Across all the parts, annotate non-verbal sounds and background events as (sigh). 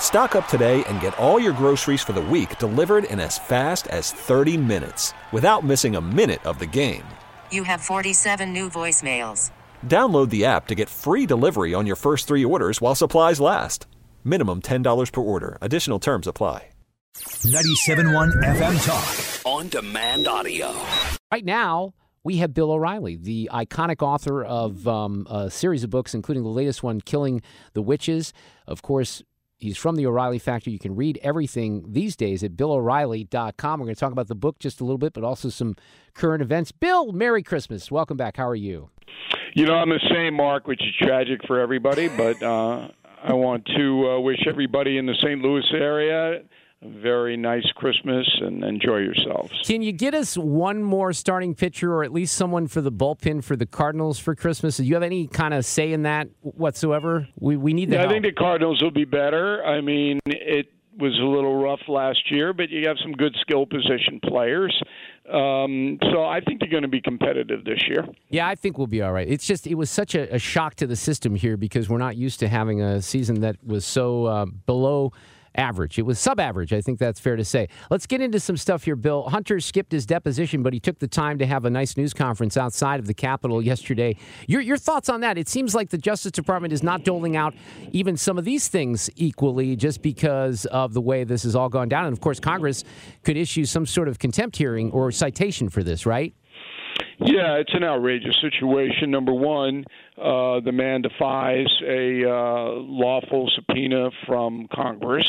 Stock up today and get all your groceries for the week delivered in as fast as 30 minutes without missing a minute of the game. You have 47 new voicemails. Download the app to get free delivery on your first three orders while supplies last. Minimum $10 per order. Additional terms apply. 97.1 FM Talk. On demand audio. Right now, we have Bill O'Reilly, the iconic author of um, a series of books, including the latest one, Killing the Witches. Of course, He's from the O'Reilly Factor. You can read everything these days at BillO'Reilly.com. We're going to talk about the book just a little bit, but also some current events. Bill, Merry Christmas. Welcome back. How are you? You know, I'm the same, Mark, which is tragic for everybody, but uh, I want to uh, wish everybody in the St. Louis area very nice Christmas and enjoy yourselves. Can you get us one more starting pitcher or at least someone for the bullpen for the Cardinals for Christmas? Do you have any kind of say in that whatsoever? We, we need that. Yeah, I think the Cardinals will be better. I mean, it was a little rough last year, but you have some good skill position players. Um, so I think they're going to be competitive this year. Yeah, I think we'll be all right. It's just it was such a, a shock to the system here because we're not used to having a season that was so uh, below average. It was sub average. I think that's fair to say. Let's get into some stuff here, Bill. Hunter skipped his deposition, but he took the time to have a nice news conference outside of the Capitol yesterday. Your, your thoughts on that? It seems like the Justice Department is not doling out even some of these things equally just because of the way this has all gone down. And of course, Congress could issue some sort of contempt hearing or citation for this, right? Yeah, it's an outrageous situation. Number one, uh, the man defies a uh, lawful subpoena from Congress.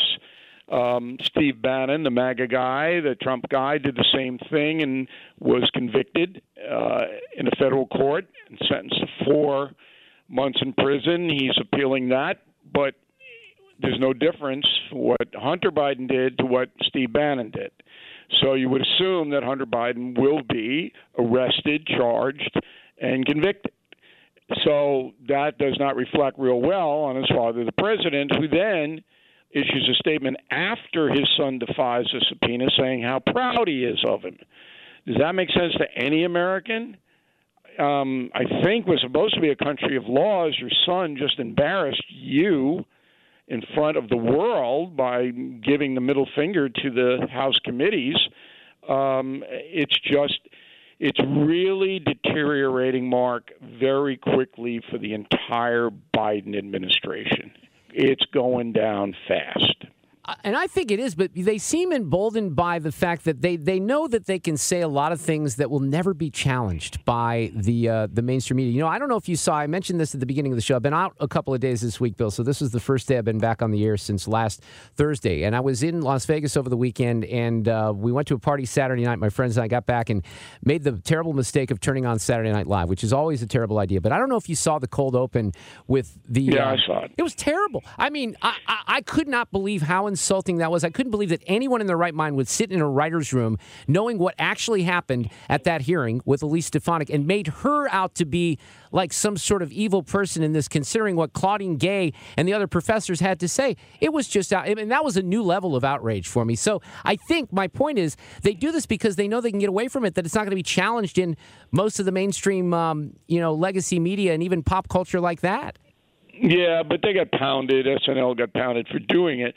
Um, Steve Bannon, the MAGA guy, the Trump guy, did the same thing and was convicted uh, in a federal court and sentenced to four months in prison. He's appealing that, but there's no difference what Hunter Biden did to what Steve Bannon did. So you would assume that Hunter Biden will be arrested, charged, and convicted. So that does not reflect real well on his father, the president, who then issues a statement after his son defies the subpoena saying how proud he is of him. Does that make sense to any American? Um, I think we're supposed to be a country of laws. Your son just embarrassed you in front of the world by giving the middle finger to the House committees. Um, it's just, it's really deteriorating, Mark, very quickly for the entire Biden administration. It's going down fast and I think it is, but they seem emboldened by the fact that they, they know that they can say a lot of things that will never be challenged by the uh, the mainstream media. You know, I don't know if you saw. I mentioned this at the beginning of the show. I've been out a couple of days this week, Bill. So this was the first day I've been back on the air since last Thursday, and I was in Las Vegas over the weekend, and uh, we went to a party Saturday night. My friends and I got back and made the terrible mistake of turning on Saturday Night Live, which is always a terrible idea. But I don't know if you saw the cold open with the. Yeah, uh, I saw it. It was terrible. I mean, I, I, I could not believe how insulting that was. I couldn't believe that anyone in their right mind would sit in a writer's room knowing what actually happened at that hearing with Elise Stefanik and made her out to be like some sort of evil person in this, considering what Claudine Gay and the other professors had to say. It was just, I mean, that was a new level of outrage for me. So I think my point is they do this because they know they can get away from it, that it's not going to be challenged in most of the mainstream, um, you know, legacy media and even pop culture like that. Yeah, but they got pounded. SNL got pounded for doing it.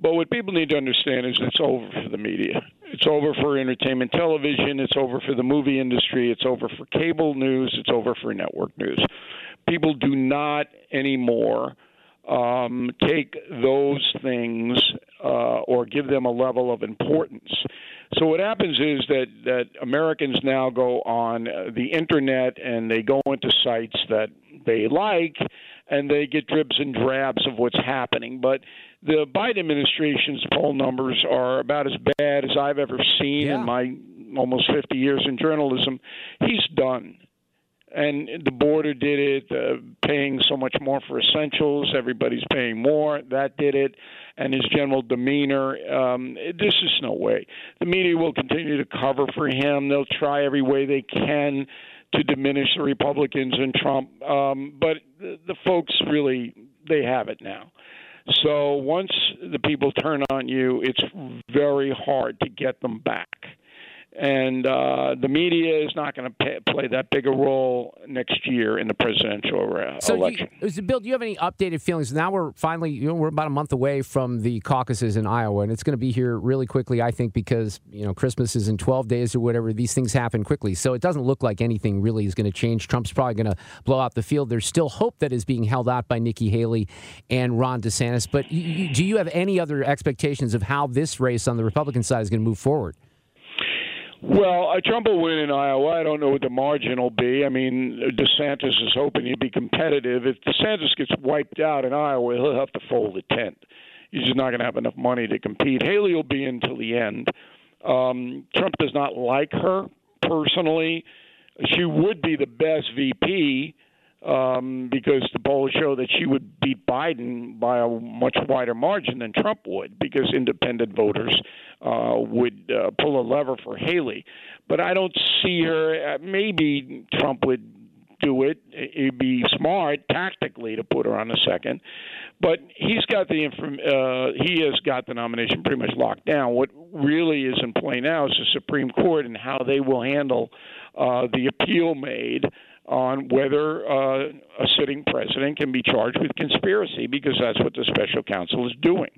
But what people need to understand is it's over for the media. It's over for entertainment television. It's over for the movie industry. It's over for cable news. It's over for network news. People do not anymore um, take those things uh, or give them a level of importance. So what happens is that that Americans now go on uh, the internet and they go into sites that they like and they get dribs and drabs of what's happening. But the Biden administration's poll numbers are about as bad as I've ever seen Yeah. in my almost 50 years in journalism. He's done. And the border did it, uh, paying so much more for essentials. Everybody's paying more. That did it. And his general demeanor. Um, this is no way. The media will continue to cover for him. They'll try every way they can to diminish the Republicans and Trump. Um, but the, the folks really, they have it now. So once the people turn on you, it's very hard to get them back. And uh, the media is not going to play that big a role next year in the presidential uh, So, election. you, Bill, do you have any updated feelings? Now we're finally, you know, we're about a month away from the caucuses in Iowa, and it's going to be here really quickly, I think, because, you know, Christmas is in 12 days or whatever. These things happen quickly. So it doesn't look like anything really is going to change. Trump's probably going to blow out the field. There's still hope that is being held out by Nikki Haley and Ron DeSantis. But you, you, do you have any other expectations of how this race on the Republican side is going to move forward? Well, uh, Trump will win in Iowa. I don't know what the margin will be. I mean, DeSantis is hoping he'd be competitive. If DeSantis gets wiped out in Iowa, he'll have to fold a tent. He's just not going to have enough money to compete. Haley will be in till the end. Um, Trump does not like her personally. She would be the best VP um, because the polls show that she would beat Biden by a much wider margin than Trump would, because independent voters uh, would uh, pull a lever for Haley. But I don't see her. Uh, maybe Trump would do it. It'd be smart tactically to put her on a second, but he's got the inform. Uh, he has got the nomination pretty much locked down. What really is in play now is the Supreme Court and how they will handle uh, the appeal made on whether uh, a sitting president can be charged with conspiracy because that's what the special counsel is doing.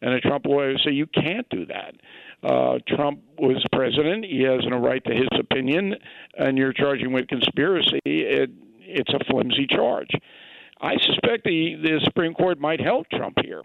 And the Trump lawyers say you can't do that. Uh, Trump was president; he has a right to his opinion, and you're charging with conspiracy. It, it's a flimsy charge. I suspect the the Supreme Court might help Trump here.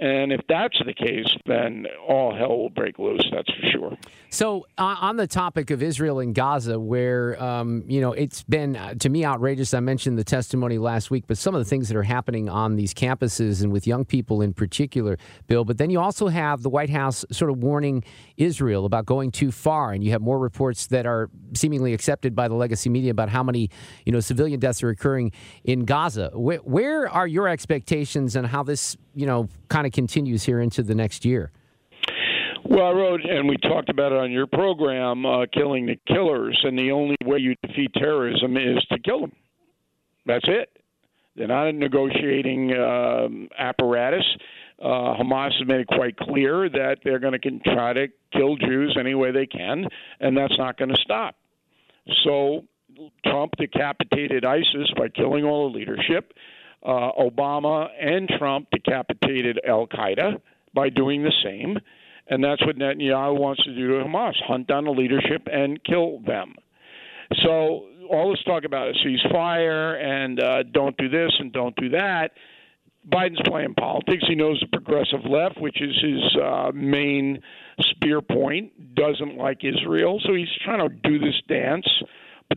And if that's the case, then all hell will break loose. That's for sure. So, uh, on the topic of Israel and Gaza, where um, you know it's been uh, to me outrageous. I mentioned the testimony last week, but some of the things that are happening on these campuses and with young people in particular, Bill. But then you also have the White House sort of warning Israel about going too far, and you have more reports that are seemingly accepted by the legacy media about how many you know civilian deaths are occurring in Gaza. Where, where are your expectations and how this you know kind of continues here into the next year? Well, I wrote, and we talked about it on your program, uh, Killing the Killers, and the only way you defeat terrorism is to kill them. That's it. They're not a negotiating um, apparatus. Uh, Hamas has made it quite clear that they're going to try to kill Jews any way they can, and that's not going to stop. So Trump decapitated ISIS by killing all the leadership. Uh, Obama and Trump decapitated Al Qaeda by doing the same. And that's what Netanyahu wants to do to Hamas hunt down the leadership and kill them. So, all this talk about a ceasefire and uh, don't do this and don't do that. Biden's playing politics. He knows the progressive left, which is his uh, main spear point, doesn't like Israel. So he's trying to do this dance.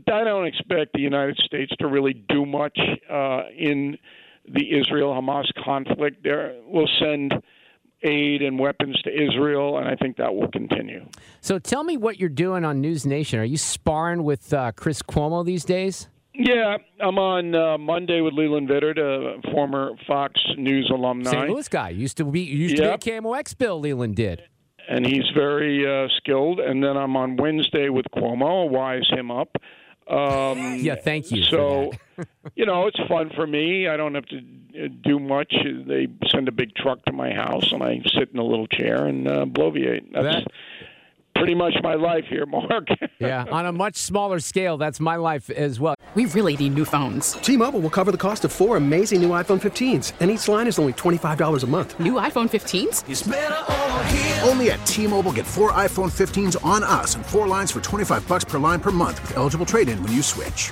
But I don't expect the United States to really do much uh, in the Israel Hamas conflict. There, we'll send aid and weapons to Israel, and I think that will continue. So tell me what you're doing on News Nation. Are you sparring with uh, Chris Cuomo these days? Yeah, I'm on uh, Monday with Leland Vittert, a former Fox News alumni. St. Louis guy used to be used Yep. to be a KMOX Bill. Leland did. and he's very uh, skilled. And then I'm on Wednesday with Cuomo, I'll wise him up. Um, Yeah, thank you. So, (laughs) you know, it's fun for me. I don't have to uh, do much. They send a big truck to my house, and I sit in a little chair and uh, bloviate. That's That- pretty much my life here, Mark. (laughs) yeah, on a much smaller scale, that's my life as well. We really need new phones. T-Mobile will cover the cost of four amazing new iPhone 15s, and each line is only $25 a month. New iPhone 15s? Only at T-Mobile get four iPhone 15s on us and four lines for 25 bucks per line per month with eligible trade-in when you switch.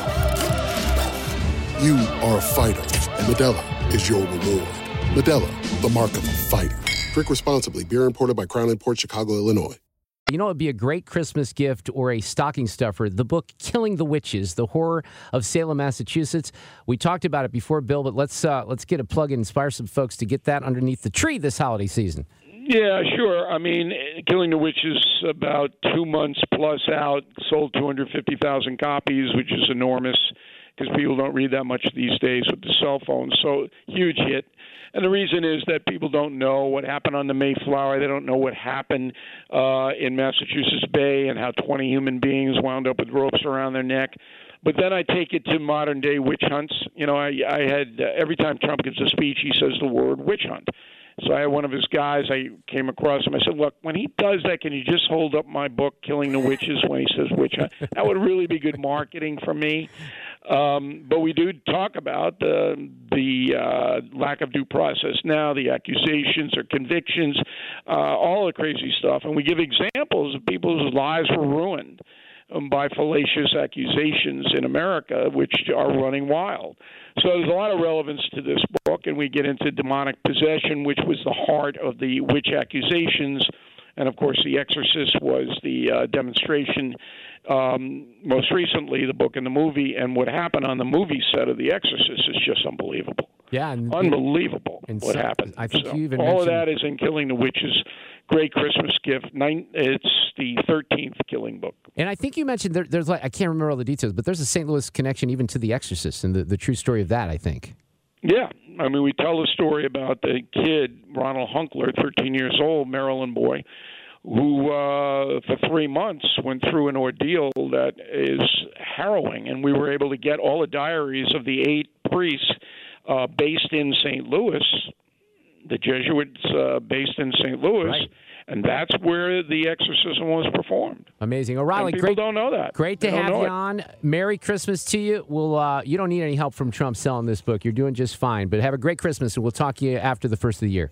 You are a fighter, and Modelo is your reward. Modelo, the mark of a fighter. Drink responsibly. Beer imported by Crown Port Chicago, Illinois. You know, it'd be a great Christmas gift or a stocking stuffer. The book "Killing the Witches: The Horror of Salem, Massachusetts." We talked about it before, Bill, but let's uh, let's get a plug and inspire some folks to get that underneath the tree this holiday season. Yeah, sure. I mean, Killing the Witches about two months plus out, sold 250,000 copies, which is enormous because people don't read that much these days with the cell phone. So huge hit. And the reason is that people don't know what happened on the Mayflower. They don't know what happened uh, in Massachusetts Bay and how 20 human beings wound up with ropes around their neck. But then I take it to modern day witch hunts. You know, I, I had uh, every time Trump gives a speech, he says the word witch hunt. So I had one of his guys. I came across him. I said, "Look, when he does that, can you just hold up my book, Killing the Witches, when he says witch hunt? That would really be good marketing for me." Um, but we do talk about the the uh, lack of due process now, the accusations or convictions, uh, all the crazy stuff, and we give examples of people whose lives were ruined um, by fallacious accusations in America, which are running wild. So there's a lot of relevance to this book, and we get into demonic possession, which was the heart of the witch accusations. And of course, The Exorcist was the uh, demonstration um, most recently the book and the movie, and what happened on the movie set of The Exorcist is just unbelievable. Yeah, and, unbelievable and what so, happened. I think so you even all mentioned... of that is in Killing the Witches. Great Christmas gift. Nine, it's the thirteenth Killing book. And I think you mentioned there, there's like I can't remember all the details, but there's a St. Louis connection even to The Exorcist and the, the true story of that. I think. Yeah, I mean, we tell a story about the kid Ronald Hunkeler, 13 years old, Maryland boy, who uh, for three months went through an ordeal that is harrowing, and we were able to get all the diaries of the eight priests uh, based in St. Louis, the Jesuits uh, based in St. Louis. Right. And that's where the exorcism was performed. Amazing, O'Reilly. People great, don't know that. Great to have you it. on. Merry Christmas to you. We'll, uh, you don't need any help from Trump selling this book. You're doing just fine. But have a great Christmas, and we'll talk to you after the first of the year.